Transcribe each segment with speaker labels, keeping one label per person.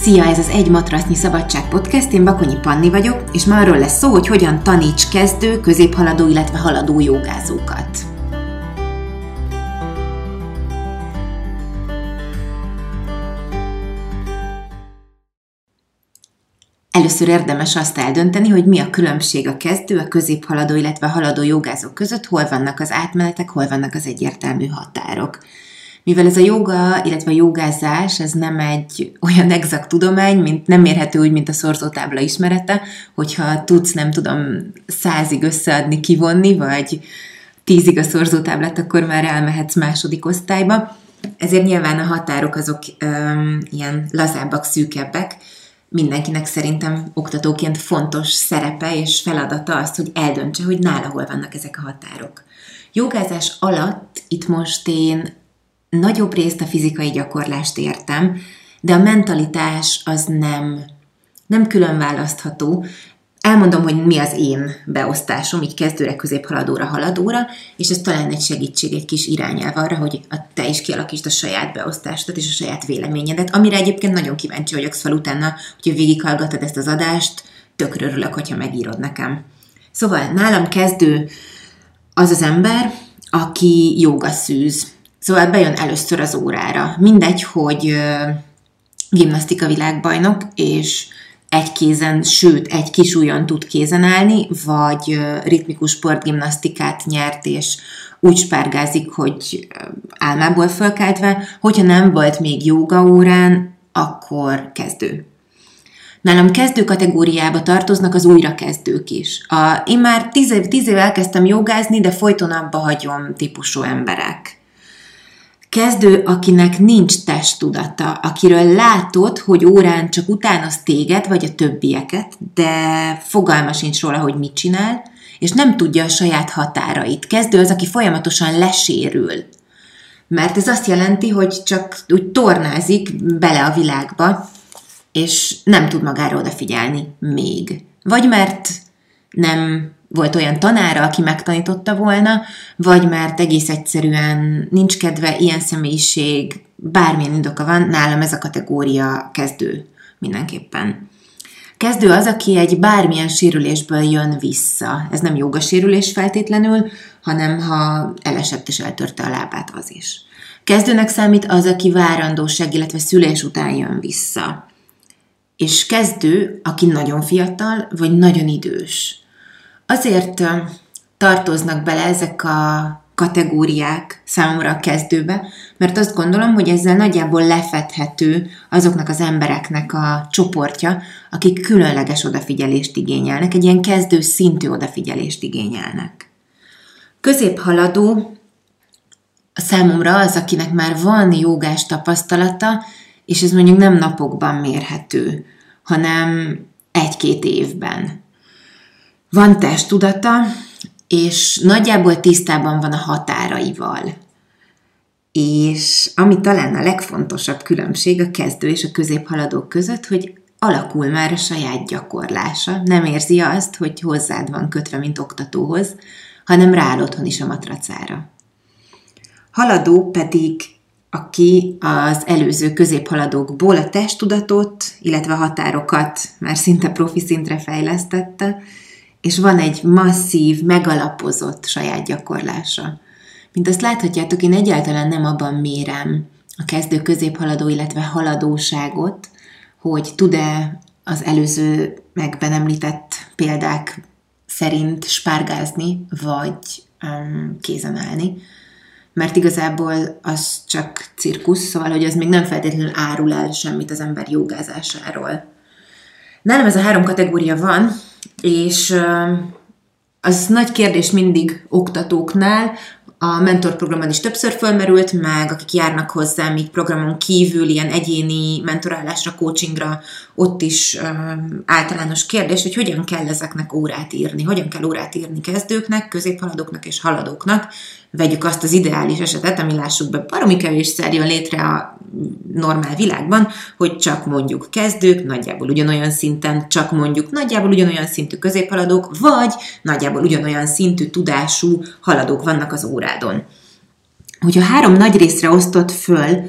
Speaker 1: Szia, ez az Egy Matrasznyi Szabadság Podcast, én Bakonyi Panni vagyok, és ma arról lesz szó, hogy hogyan taníts kezdő, középhaladó, illetve haladó jogázókat. Először érdemes azt eldönteni, hogy mi a különbség a kezdő, a középhaladó, illetve a haladó jogázók között, hol vannak az átmenetek, hol vannak az egyértelmű határok mivel ez a joga, illetve a jogázás, ez nem egy olyan exakt tudomány, mint nem mérhető úgy, mint a szorzótábla ismerete, hogyha tudsz, nem tudom, százig összeadni, kivonni, vagy tízig a szorzótáblát, akkor már elmehetsz második osztályba. Ezért nyilván a határok azok um, ilyen lazábbak, szűkebbek. Mindenkinek szerintem oktatóként fontos szerepe és feladata az, hogy eldöntse, hogy nála hol vannak ezek a határok. Jogázás alatt itt most én nagyobb részt a fizikai gyakorlást értem, de a mentalitás az nem, nem külön választható. Elmondom, hogy mi az én beosztásom, így kezdőre, középhaladóra, haladóra, és ez talán egy segítség, egy kis irányelv arra, hogy a, te is kialakítsd a saját beosztásodat és a saját véleményedet, amire egyébként nagyon kíváncsi vagyok, szóval utána, hogyha végighallgatod ezt az adást, tökre örülök, hogyha megírod nekem. Szóval nálam kezdő az az ember, aki jogaszűz, Szóval bejön először az órára. Mindegy, hogy gimnasztika világbajnok, és egy kézen, sőt, egy kis ujjon tud kézen állni, vagy ritmikus sportgimnasztikát nyert, és úgy spárgázik, hogy álmából fölkeltve, hogyha nem volt még joga órán, akkor kezdő. Nálam kezdő kategóriába tartoznak az újrakezdők is. A, én már tíz, év, tíz év elkezdtem jogázni, de folyton abba hagyom típusú emberek. Kezdő, akinek nincs testtudata, akiről látod, hogy órán csak utánoz téged, vagy a többieket, de fogalma sincs róla, hogy mit csinál, és nem tudja a saját határait. Kezdő az, aki folyamatosan lesérül. Mert ez azt jelenti, hogy csak úgy tornázik bele a világba, és nem tud magára odafigyelni még. Vagy mert nem volt olyan tanára, aki megtanította volna, vagy mert egész egyszerűen nincs kedve, ilyen személyiség, bármilyen indoka van, nálam ez a kategória kezdő mindenképpen. Kezdő az, aki egy bármilyen sérülésből jön vissza. Ez nem jogasérülés feltétlenül, hanem ha elesett és eltörte a lábát, az is. Kezdőnek számít az, aki várandóság, illetve szülés után jön vissza. És kezdő, aki nagyon fiatal, vagy nagyon idős. Azért tartoznak bele ezek a kategóriák számomra a kezdőbe, mert azt gondolom, hogy ezzel nagyjából lefedhető azoknak az embereknek a csoportja, akik különleges odafigyelést igényelnek, egy ilyen kezdő szintű odafigyelést igényelnek. Középhaladó számomra az, akinek már van jogás tapasztalata, és ez mondjuk nem napokban mérhető, hanem egy-két évben. Van testtudata, és nagyjából tisztában van a határaival. És ami talán a legfontosabb különbség a kezdő és a középhaladók között, hogy alakul már a saját gyakorlása. Nem érzi azt, hogy hozzád van kötve, mint oktatóhoz, hanem rááll otthon is a matracára. Haladó pedig, aki az előző középhaladókból a testtudatot, illetve a határokat már szinte profi szintre fejlesztette, és van egy masszív, megalapozott saját gyakorlása. Mint azt láthatjátok, én egyáltalán nem abban mérem a kezdő középhaladó, illetve haladóságot, hogy tud-e az előző megben említett példák szerint spárgázni, vagy um, kézen állni. Mert igazából az csak cirkusz, szóval, hogy az még nem feltétlenül árul el semmit az ember jogázásáról. Nálam ez a három kategória van, és az nagy kérdés mindig oktatóknál, a mentorprogramon is többször fölmerült, meg akik járnak hozzá, míg programon kívül ilyen egyéni mentorálásra, coachingra, ott is általános kérdés, hogy hogyan kell ezeknek órát írni, hogyan kell órát írni kezdőknek, középhaladóknak és haladóknak. Vegyük azt az ideális esetet, ami lássuk be, baromi kevésszer jön létre a normál világban, hogy csak mondjuk kezdők, nagyjából ugyanolyan szinten, csak mondjuk nagyjából ugyanolyan szintű középhaladók, vagy nagyjából ugyanolyan szintű tudású haladók vannak az órádon. Hogyha három nagy részre osztott föl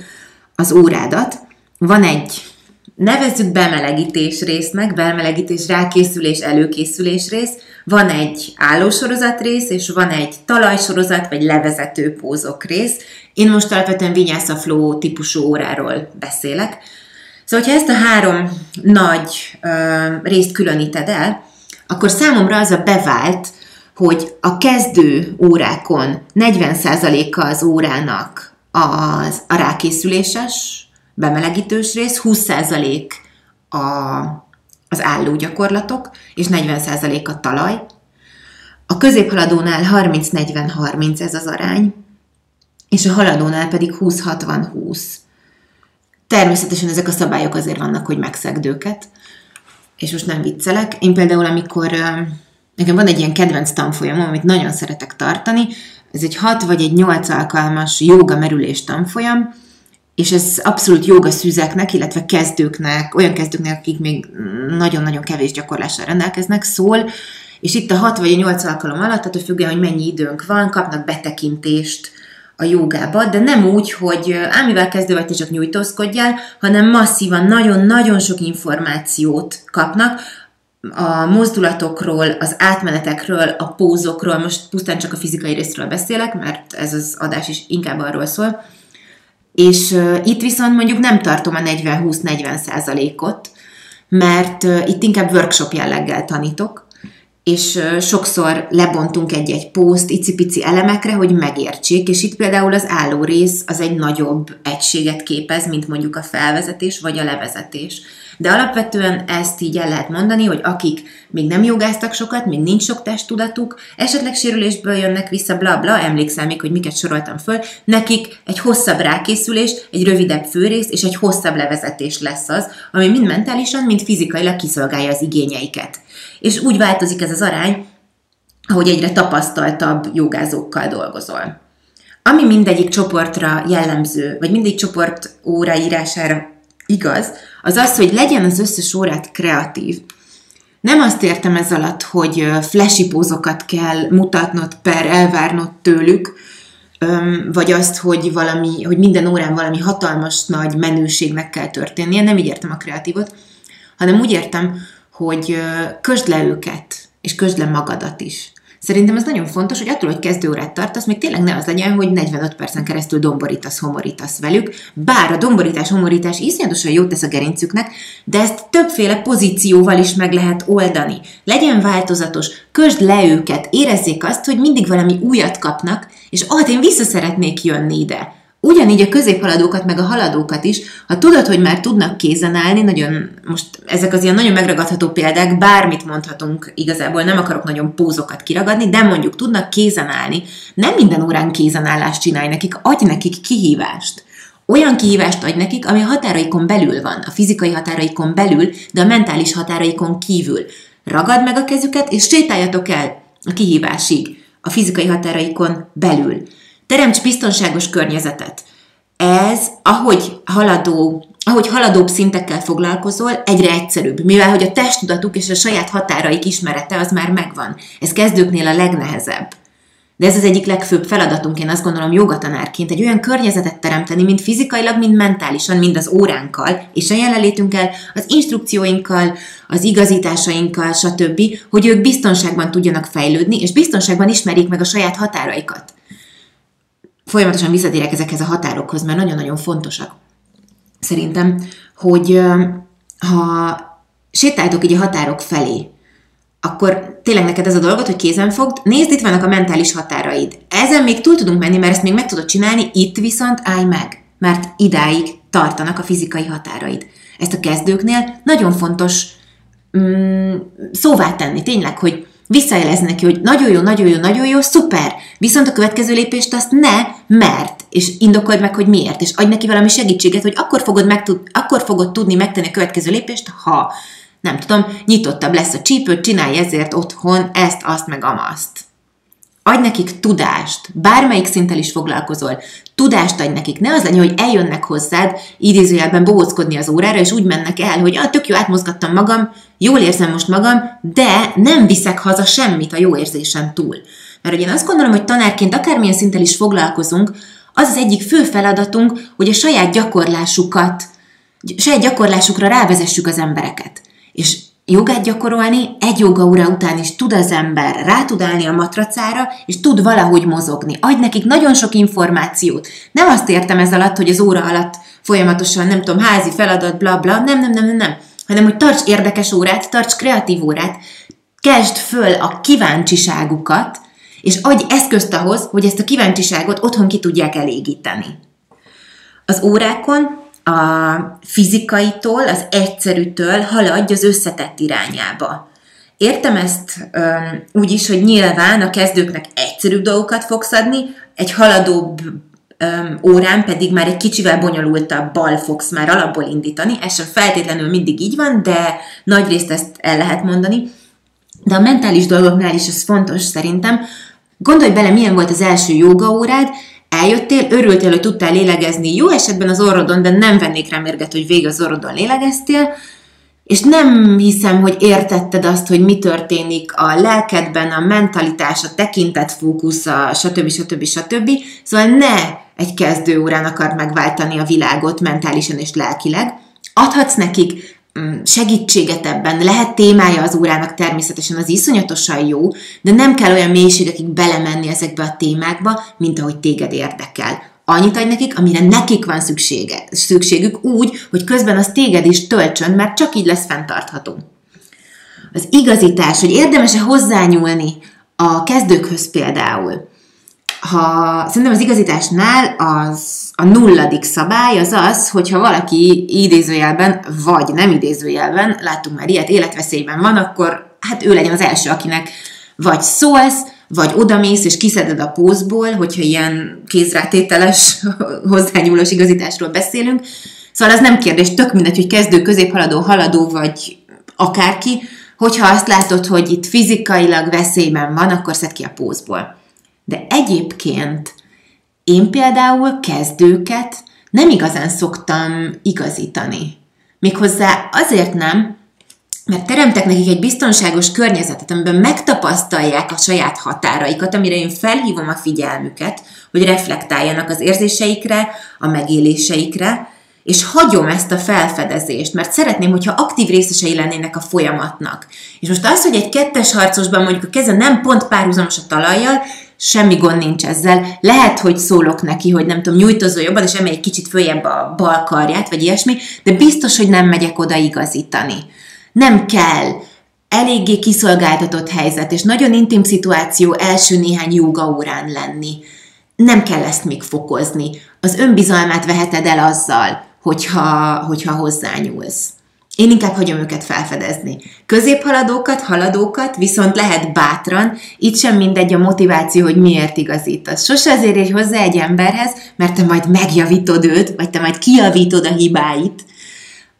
Speaker 1: az órádat, van egy nevezzük bemelegítés résznek, bemelegítés, rákészülés, előkészülés rész, van egy állósorozat rész, és van egy talajsorozat, vagy levezető pózok rész. Én most alapvetően Vinyasa Flow típusú óráról beszélek. Szóval, ha ezt a három nagy ö, részt különíted el, akkor számomra az a bevált, hogy a kezdő órákon 40%-a az órának az a rákészüléses, bemelegítős rész, 20% a, az álló gyakorlatok, és 40% a talaj. A középhaladónál 30-40-30 ez az arány, és a haladónál pedig 20-60-20. Természetesen ezek a szabályok azért vannak, hogy megszegdőket, és most nem viccelek. Én például, amikor nekem van egy ilyen kedvenc tanfolyamom, amit nagyon szeretek tartani, ez egy 6 vagy egy 8 alkalmas joga merülés tanfolyam, és ez abszolút joga szűzeknek, illetve kezdőknek, olyan kezdőknek, akik még nagyon-nagyon kevés gyakorlással rendelkeznek, szól, és itt a 6 vagy a 8 alkalom alatt, tehát függően, hogy mennyi időnk van, kapnak betekintést a jogába, de nem úgy, hogy ámivel kezdő vagy, te csak nyújtózkodjál, hanem masszívan, nagyon-nagyon sok információt kapnak, a mozdulatokról, az átmenetekről, a pózokról, most pusztán csak a fizikai részről beszélek, mert ez az adás is inkább arról szól, és itt viszont mondjuk nem tartom a 40-20-40 százalékot, mert itt inkább workshop jelleggel tanítok, és sokszor lebontunk egy-egy pószt icipici elemekre, hogy megértsék, és itt például az álló rész az egy nagyobb egységet képez, mint mondjuk a felvezetés vagy a levezetés. De alapvetően ezt így el lehet mondani, hogy akik még nem jogáztak sokat, még nincs sok testtudatuk, esetleg sérülésből jönnek vissza, bla bla, emlékszel még, hogy miket soroltam föl, nekik egy hosszabb rákészülés, egy rövidebb főrész és egy hosszabb levezetés lesz az, ami mind mentálisan, mind fizikailag kiszolgálja az igényeiket. És úgy változik ez az arány, ahogy egyre tapasztaltabb jogázókkal dolgozol. Ami mindegyik csoportra jellemző, vagy mindegyik csoport óraírására igaz, az az, hogy legyen az összes órát kreatív. Nem azt értem ez alatt, hogy flashy pózokat kell mutatnod per elvárnod tőlük, vagy azt, hogy, valami, hogy minden órán valami hatalmas nagy menőségnek kell történnie, nem így értem a kreatívot, hanem úgy értem, hogy közd le őket, és közd le magadat is. Szerintem ez nagyon fontos, hogy attól, hogy kezdőórát tartasz, még tényleg ne az legyen, hogy 45 percen keresztül domborítasz, homorítasz velük, bár a domborítás, homorítás iszonyatosan jót tesz a gerincüknek, de ezt többféle pozícióval is meg lehet oldani. Legyen változatos, közd le őket, érezzék azt, hogy mindig valami újat kapnak, és ah, én vissza szeretnék jönni ide. Ugyanígy a középhaladókat, meg a haladókat is, ha tudod, hogy már tudnak kézen állni, nagyon, most ezek az ilyen nagyon megragadható példák, bármit mondhatunk igazából, nem akarok nagyon pózokat kiragadni, de mondjuk tudnak kézen állni. Nem minden órán kézenállást csinálj nekik, adj nekik kihívást. Olyan kihívást adj nekik, ami a határaikon belül van, a fizikai határaikon belül, de a mentális határaikon kívül. Ragad meg a kezüket, és sétáljatok el a kihívásig, a fizikai határaikon belül. Teremts biztonságos környezetet. Ez, ahogy haladó, ahogy haladóbb szintekkel foglalkozol, egyre egyszerűbb, mivel hogy a testtudatuk és a saját határaik ismerete az már megvan. Ez kezdőknél a legnehezebb. De ez az egyik legfőbb feladatunk, én azt gondolom jogatanárként, egy olyan környezetet teremteni, mind fizikailag, mind mentálisan, mind az óránkkal, és a jelenlétünkkel, az instrukcióinkkal, az igazításainkkal, stb., hogy ők biztonságban tudjanak fejlődni, és biztonságban ismerjék meg a saját határaikat folyamatosan visszatérek ezekhez a határokhoz, mert nagyon-nagyon fontosak. Szerintem, hogy ha sétáltok így a határok felé, akkor tényleg neked ez a dolgot, hogy kézen fogd, nézd, itt vannak a mentális határaid. Ezen még túl tudunk menni, mert ezt még meg tudod csinálni, itt viszont állj meg, mert idáig tartanak a fizikai határaid. Ezt a kezdőknél nagyon fontos mm, szóvá tenni, tényleg, hogy visszajelez neki, hogy nagyon jó, nagyon jó, nagyon jó, szuper, viszont a következő lépést azt ne, mert, és indokold meg, hogy miért, és adj neki valami segítséget, hogy akkor fogod, megtud, akkor fogod tudni megtenni a következő lépést, ha, nem tudom, nyitottabb lesz a csípő, csinálj ezért otthon ezt, azt, meg amaszt. Adj nekik tudást, bármelyik szinten is foglalkozol, tudást adj nekik. Ne az legyen, hogy eljönnek hozzád, idézőjelben bohóckodni az órára, és úgy mennek el, hogy ah, tök jó, átmozgattam magam, jól érzem most magam, de nem viszek haza semmit a jó érzésem túl. Mert hogy én azt gondolom, hogy tanárként akármilyen szinten is foglalkozunk, az az egyik fő feladatunk, hogy a saját gyakorlásukat saját gyakorlásukra rávezessük az embereket. És jogát gyakorolni, egy jogaóra után is tud az ember rá tud állni a matracára, és tud valahogy mozogni. Adj nekik nagyon sok információt. Nem azt értem ez alatt, hogy az óra alatt folyamatosan, nem tudom, házi feladat, bla bla, nem, nem, nem, nem, nem. Hanem, hogy tarts érdekes órát, tarts kreatív órát, kezd föl a kíváncsiságukat, és adj eszközt ahhoz, hogy ezt a kíváncsiságot otthon ki tudják elégíteni. Az órákon a fizikaitól, az egyszerűtől haladj az összetett irányába. Értem ezt um, úgy is, hogy nyilván a kezdőknek egyszerűbb dolgokat fogsz adni, egy haladóbb um, órán pedig már egy kicsivel bonyolultabb bal fogsz már alapból indítani. Ez sem feltétlenül mindig így van, de nagy részt ezt el lehet mondani. De a mentális dolgoknál is ez fontos szerintem. Gondolj bele, milyen volt az első jogaórád, eljöttél, örültél, hogy tudtál lélegezni, jó esetben az orrodon, de nem vennék rá mérget, hogy végig az orrodon lélegeztél, és nem hiszem, hogy értetted azt, hogy mi történik a lelkedben, a mentalitás, a tekintetfókusz, a stb. stb. stb. Szóval ne egy kezdő órán akar megváltani a világot mentálisan és lelkileg. Adhatsz nekik segítséget ebben, lehet témája az órának természetesen az iszonyatosan jó, de nem kell olyan mélységekig belemenni ezekbe a témákba, mint ahogy téged érdekel. Annyit adj nekik, amire nekik van szüksége, szükségük úgy, hogy közben az téged is töltsön, mert csak így lesz fenntartható. Az igazítás, hogy érdemes-e hozzányúlni a kezdőkhöz például ha szerintem az igazításnál az a nulladik szabály az az, hogyha valaki idézőjelben, vagy nem idézőjelben, láttunk már ilyet, életveszélyben van, akkor hát ő legyen az első, akinek vagy szólsz, vagy odamész és kiszeded a pózból, hogyha ilyen kézrátételes, hozzányúlós igazításról beszélünk. Szóval az nem kérdés, tök mindegy, hogy kezdő, középhaladó, haladó, vagy akárki, hogyha azt látod, hogy itt fizikailag veszélyben van, akkor szed ki a pózból. De egyébként én például kezdőket nem igazán szoktam igazítani. Méghozzá azért nem, mert teremtek nekik egy biztonságos környezetet, amiben megtapasztalják a saját határaikat, amire én felhívom a figyelmüket, hogy reflektáljanak az érzéseikre, a megéléseikre, és hagyom ezt a felfedezést, mert szeretném, hogyha aktív részesei lennének a folyamatnak. És most az, hogy egy kettes harcosban mondjuk a keze nem pont párhuzamos a talajjal, semmi gond nincs ezzel. Lehet, hogy szólok neki, hogy nem tudom, nyújtozó jobban, és emelj egy kicsit följebb a bal karját, vagy ilyesmi, de biztos, hogy nem megyek oda igazítani. Nem kell eléggé kiszolgáltatott helyzet, és nagyon intim szituáció első néhány órán lenni. Nem kell ezt még fokozni. Az önbizalmát veheted el azzal, hogyha, hogyha hozzányúlsz. Én inkább hagyom őket felfedezni. Középhaladókat, haladókat viszont lehet bátran, itt sem mindegy a motiváció, hogy miért igazítasz. Sose azért érj hozzá egy emberhez, mert te majd megjavítod őt, vagy te majd kijavítod a hibáit.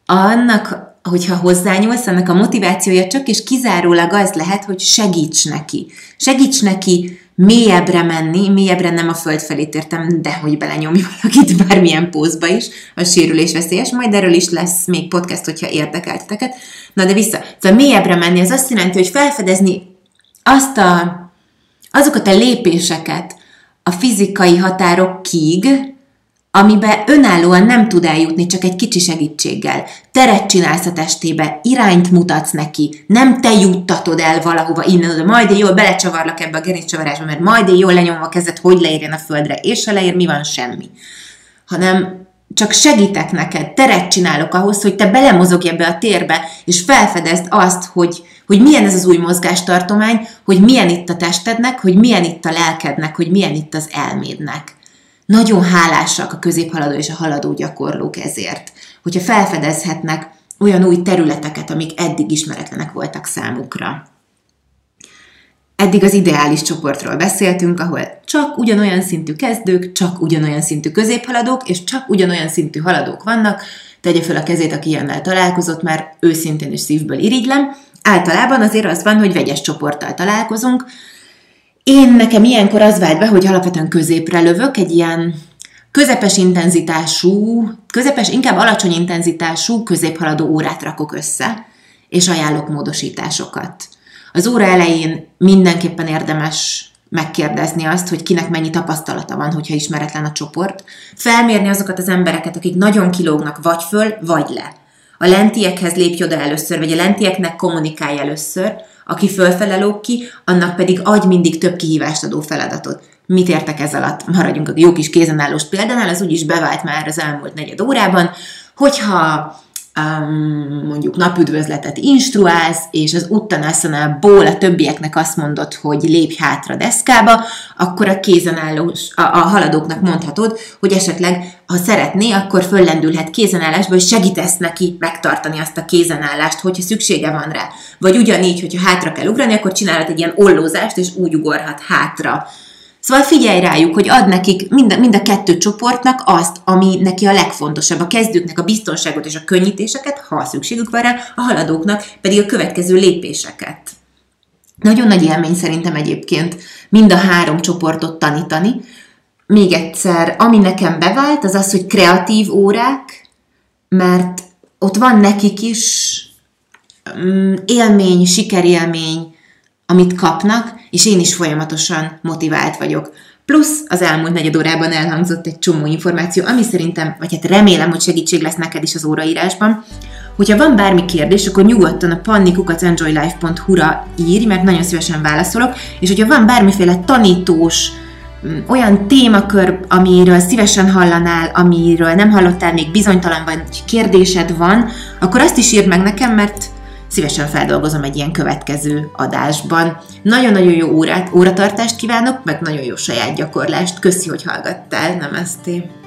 Speaker 1: Annak, hogyha hozzányúlsz, annak a motivációja csak és kizárólag az lehet, hogy segíts neki. Segíts neki mélyebbre menni, mélyebbre nem a föld felé értem, de hogy belenyomj valakit bármilyen pózba is, a sérülés veszélyes, majd erről is lesz még podcast, hogyha érdekelteteket. Na de vissza, szóval mélyebbre menni, az azt jelenti, hogy felfedezni azt a, azokat a lépéseket a fizikai határokig, amiben önállóan nem tud eljutni csak egy kicsi segítséggel. Teret csinálsz a testébe, irányt mutatsz neki, nem te juttatod el valahova innen, de majd én jól belecsavarlak ebbe a gerincsavarásba, mert majd én jól lenyomva kezed, hogy leérjen a földre, és ha leér, mi van, semmi. Hanem csak segítek neked, teret csinálok ahhoz, hogy te belemozogj ebbe a térbe, és felfedezd azt, hogy, hogy milyen ez az új mozgástartomány, hogy milyen itt a testednek, hogy milyen itt a lelkednek, hogy milyen itt az elmédnek. Nagyon hálásak a középhaladó és a haladó gyakorlók ezért, hogyha felfedezhetnek olyan új területeket, amik eddig ismeretlenek voltak számukra. Eddig az ideális csoportról beszéltünk, ahol csak ugyanolyan szintű kezdők, csak ugyanolyan szintű középhaladók, és csak ugyanolyan szintű haladók vannak. Tegye fel a kezét, aki ilyennel találkozott, mert őszintén és szívből irigylem. Általában azért az van, hogy vegyes csoporttal találkozunk, én nekem ilyenkor az vált be, hogy alapvetően középre lövök, egy ilyen közepes intenzitású, közepes, inkább alacsony intenzitású, középhaladó órát rakok össze, és ajánlok módosításokat. Az óra elején mindenképpen érdemes megkérdezni azt, hogy kinek mennyi tapasztalata van, hogyha ismeretlen a csoport, felmérni azokat az embereket, akik nagyon kilógnak vagy föl, vagy le. A lentiekhez lépj oda először, vagy a lentieknek kommunikálj először, aki fölfele lóg ki, annak pedig adj mindig több kihívást adó feladatot. Mit értek ez alatt? Maradjunk a jó kis kézenállós példánál, az úgyis bevált már az elmúlt negyed órában, hogyha um, mondjuk napüdvözletet instruálsz, és az uttanászanál a többieknek azt mondod, hogy lépj hátra deszkába, akkor a kézenállós, a, a haladóknak mondhatod, hogy esetleg, ha szeretné, akkor föllendülhet kézenállásba, és segítesz neki megtartani azt a kézenállást, hogyha szüksége van rá. Vagy ugyanígy, hogyha hátra kell ugrani, akkor csinálhat egy ilyen ollózást, és úgy ugorhat hátra Szóval figyelj rájuk, hogy ad nekik mind a, mind a kettő csoportnak azt, ami neki a legfontosabb. A kezdőknek a biztonságot és a könnyítéseket, ha szükségük van rá, a haladóknak pedig a következő lépéseket. Nagyon nagy élmény szerintem egyébként mind a három csoportot tanítani. Még egyszer, ami nekem bevált, az az, hogy kreatív órák, mert ott van nekik is mm, élmény, sikerélmény, amit kapnak, és én is folyamatosan motivált vagyok. Plusz az elmúlt negyed órában elhangzott egy csomó információ, ami szerintem, vagy hát remélem, hogy segítség lesz neked is az óraírásban. Hogyha van bármi kérdés, akkor nyugodtan a pannikukacenjoylife.hu-ra írj, mert nagyon szívesen válaszolok, és hogyha van bármiféle tanítós, mm, olyan témakör, amiről szívesen hallanál, amiről nem hallottál, még bizonytalan vagy kérdésed van, akkor azt is írd meg nekem, mert szívesen feldolgozom egy ilyen következő adásban. Nagyon-nagyon jó órát, óratartást kívánok, meg nagyon jó saját gyakorlást. Köszi, hogy hallgattál, nem.